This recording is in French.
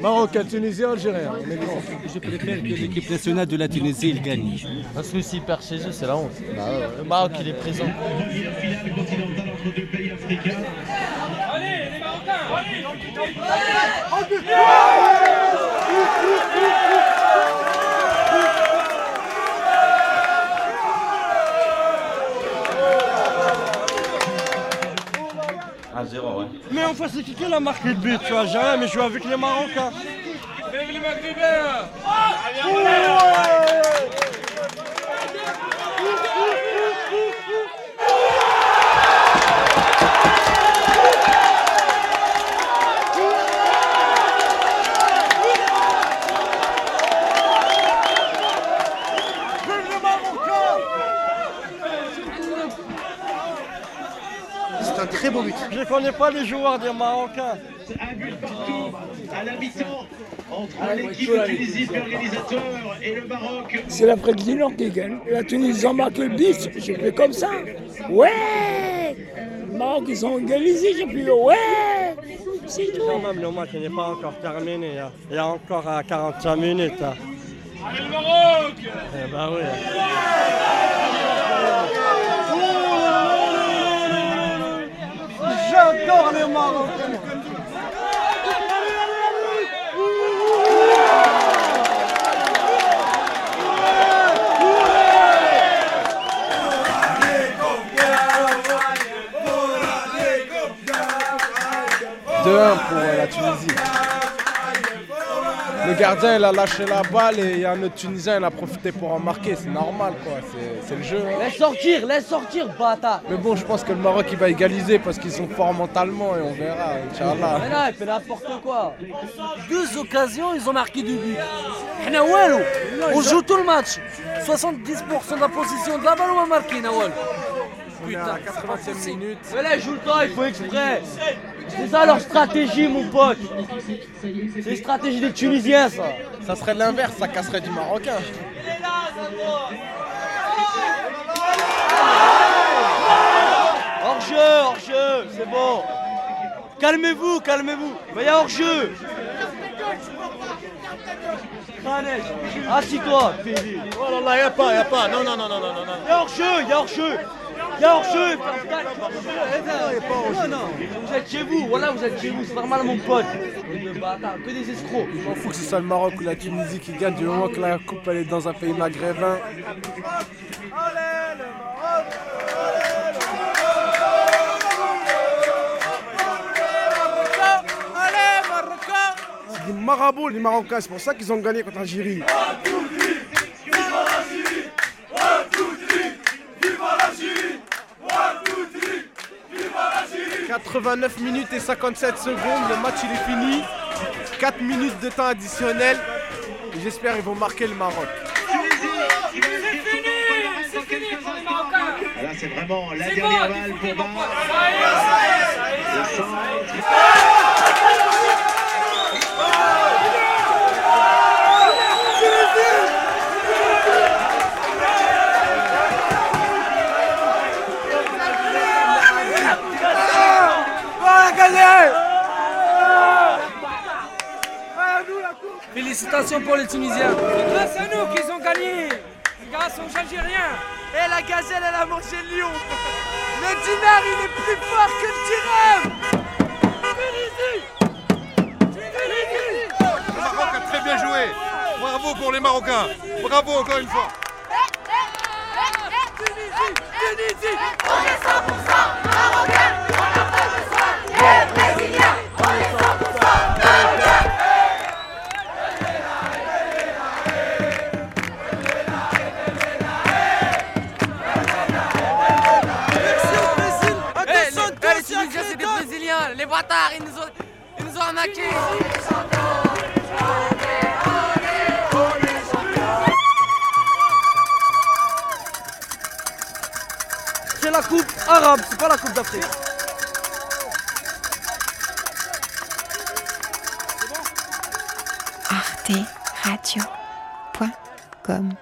Marocain, Tunisien, Algérien. On est grand. Je préfère que l'équipe nationale de la Tunisie il gagne. Parce que s'ils perdent chez eux, c'est la honte. Le Maroc, il est présent. À Mais enfin, c'est qui qui a marqué le but Tu vois, rien, mais je joue avec les Marocains. C'est un très beau but. Je connais pas les joueurs des Marocains. Un but partout à la mi-temps entre l'équipe de Tunisie, l'organisateur, et le Maroc. C'est la président qui gagne. La Tunisie en marque le but, j'ai fait comme ça. Ouais Le Maroc, ils ont égalisé, j'ai fait ouais C'est tout. Quand même, le match n'est pas encore terminé. Il y a encore euh, 45 minutes. hein. Allez le Maroc Eh ben oui. 2-1 pour euh, la Tunisie. Le gardien il a lâché la balle et il y a un autre Tunisien il a profité pour en marquer, c'est normal quoi, c'est le jeu. Hein. Laisse sortir, laisse sortir bata Mais bon je pense que le Maroc il va égaliser parce qu'ils sont forts mentalement et on verra, Mais là il fait n'importe quoi. Deux occasions, ils ont marqué deux buts. On joue tout le match. 70% de la possession de la balle on va marquer Nawal. Est la 80e minute. Mais là, ils jouent le temps, il faut exprès. C'est ça leur stratégie, mon pote. C'est une stratégie des Tunisiens, ça. Ça serait l'inverse, ça casserait du Marocain. Hors-jeu, hors-jeu, c'est bon. Calmez-vous, calmez-vous. Mais il y a hors-jeu. Assis-toi. Oh là là, y a pas, y a pas. Non, non, non, non, non, non. non. Il y a hors-jeu, il y a hors-jeu. Il y a hors-jeu. Non, non. Vous êtes chez vous, voilà, vous êtes chez vous. C'est normal, mon pote. Que des escrocs. Il m'en fout que ce soit le Maroc ou la Tunisie qui gagne du moment que la coupe elle est dans un pays maghrébin. C'est des marabouts les Marocains, c'est pour ça qu'ils ont gagné contre l'Algérie. 89 minutes et 57 secondes, le match il est fini. 4 minutes de temps additionnel. Et j'espère qu'ils vont marquer le Maroc. Là, c'est vraiment la dernière balle pour Bar. Le centre. Félicitations pour les Tunisiens. Grâce à nous qu'ils ont gagné Grâce aux Algériens Et la gazelle, elle a mangé le lion. Le dinar, il est plus fort que le dirham. Le Maroc a très bien joué. Bravo pour les Marocains. Bravo encore une fois. Les bâtards, ils nous ont, ils nous ont arnaqués. C'est la coupe arabe, c'est pas la coupe d'Afrique. arteradio.com